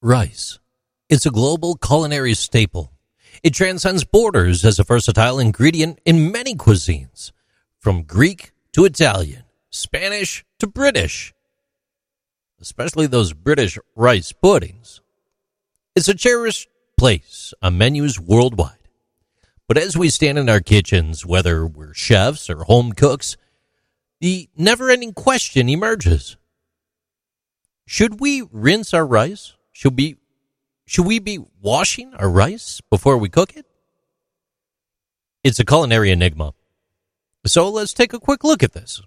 Rice. It's a global culinary staple. It transcends borders as a versatile ingredient in many cuisines, from Greek to Italian, Spanish to British, especially those British rice puddings. It's a cherished place on menus worldwide. But as we stand in our kitchens, whether we're chefs or home cooks, the never ending question emerges Should we rinse our rice? Should we should we be washing our rice before we cook it? It's a culinary enigma. So let's take a quick look at this.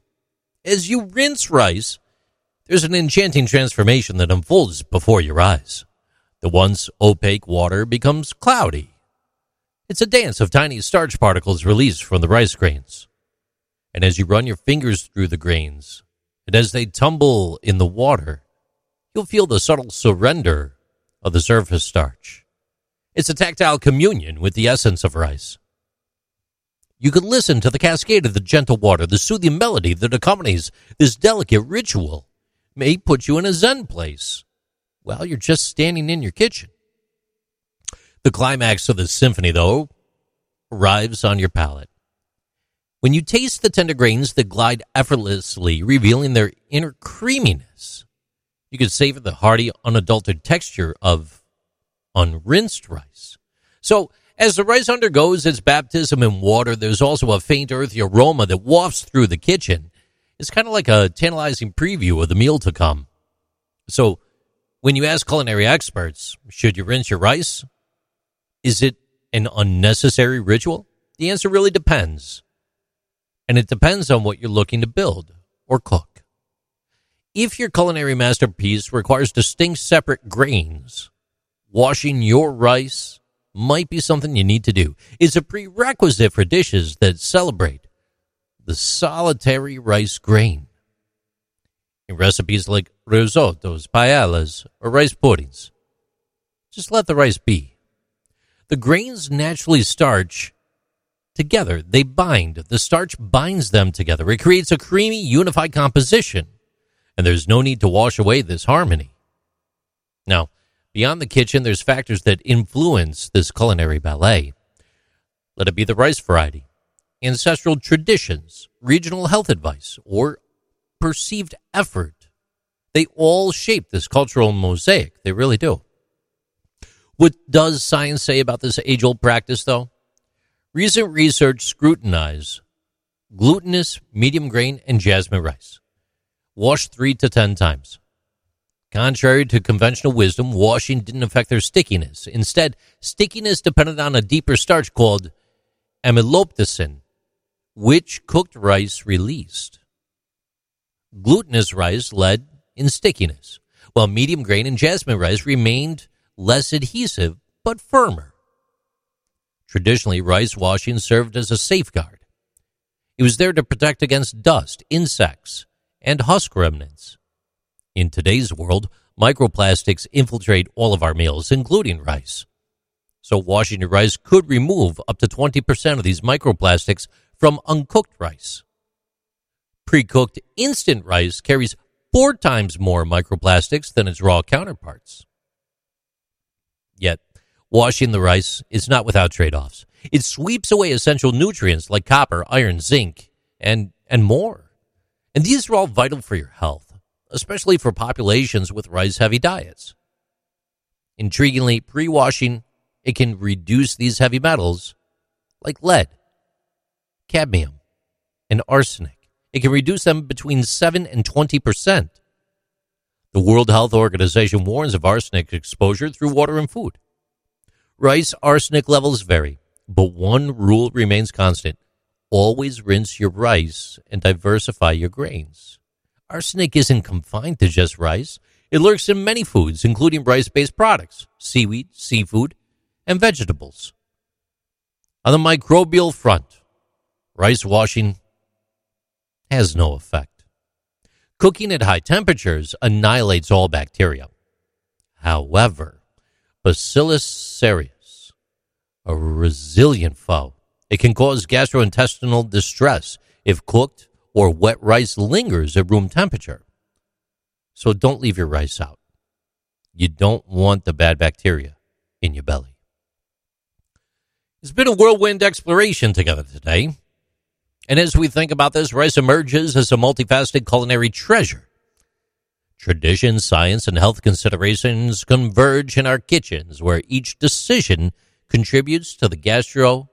As you rinse rice, there's an enchanting transformation that unfolds before your eyes. The once opaque water becomes cloudy. It's a dance of tiny starch particles released from the rice grains. And as you run your fingers through the grains, and as they tumble in the water, you'll feel the subtle surrender of the surface starch. It's a tactile communion with the essence of rice. You can listen to the cascade of the gentle water, the soothing melody that accompanies this delicate ritual may put you in a Zen place while you're just standing in your kitchen. The climax of the symphony, though, arrives on your palate. When you taste the tender grains that glide effortlessly, revealing their inner creaminess, you can savor the hearty, unadulterated texture of unrinsed rice. So, as the rice undergoes its baptism in water, there's also a faint earthy aroma that wafts through the kitchen. It's kind of like a tantalizing preview of the meal to come. So, when you ask culinary experts, should you rinse your rice? Is it an unnecessary ritual? The answer really depends. And it depends on what you're looking to build or cook. If your culinary masterpiece requires distinct separate grains, washing your rice might be something you need to do. It's a prerequisite for dishes that celebrate the solitary rice grain. In recipes like risottos, paellas, or rice puddings, just let the rice be. The grains naturally starch together. They bind. The starch binds them together. It creates a creamy, unified composition and there's no need to wash away this harmony. Now, beyond the kitchen, there's factors that influence this culinary ballet. Let it be the rice variety, ancestral traditions, regional health advice, or perceived effort. They all shape this cultural mosaic. They really do. What does science say about this age old practice, though? Recent research scrutinized glutinous, medium grain, and jasmine rice. Wash three to ten times. Contrary to conventional wisdom, washing didn't affect their stickiness. Instead, stickiness depended on a deeper starch called amylopectin, which cooked rice released. Glutinous rice led in stickiness, while medium grain and jasmine rice remained less adhesive but firmer. Traditionally, rice washing served as a safeguard. It was there to protect against dust, insects, and husk remnants. In today's world, microplastics infiltrate all of our meals, including rice. So, washing your rice could remove up to 20% of these microplastics from uncooked rice. Pre cooked instant rice carries four times more microplastics than its raw counterparts. Yet, washing the rice is not without trade offs. It sweeps away essential nutrients like copper, iron, zinc, and, and more. And these are all vital for your health, especially for populations with rice heavy diets. Intriguingly, pre washing, it can reduce these heavy metals like lead, cadmium, and arsenic. It can reduce them between 7 and 20 percent. The World Health Organization warns of arsenic exposure through water and food. Rice arsenic levels vary, but one rule remains constant Always rinse your rice and diversify your grains. Arsenic isn't confined to just rice. It lurks in many foods, including rice based products, seaweed, seafood, and vegetables. On the microbial front, rice washing has no effect. Cooking at high temperatures annihilates all bacteria. However, Bacillus cereus, a resilient foe, it can cause gastrointestinal distress if cooked or wet rice lingers at room temperature. So don't leave your rice out. You don't want the bad bacteria in your belly. It's been a whirlwind exploration together today. And as we think about this, rice emerges as a multifaceted culinary treasure. Tradition, science, and health considerations converge in our kitchens, where each decision contributes to the gastro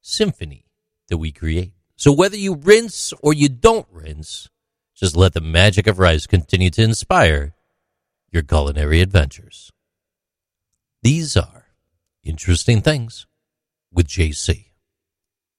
symphony that we create. So whether you rinse or you don't rinse, just let the magic of rice continue to inspire your culinary adventures. These are interesting things with JC.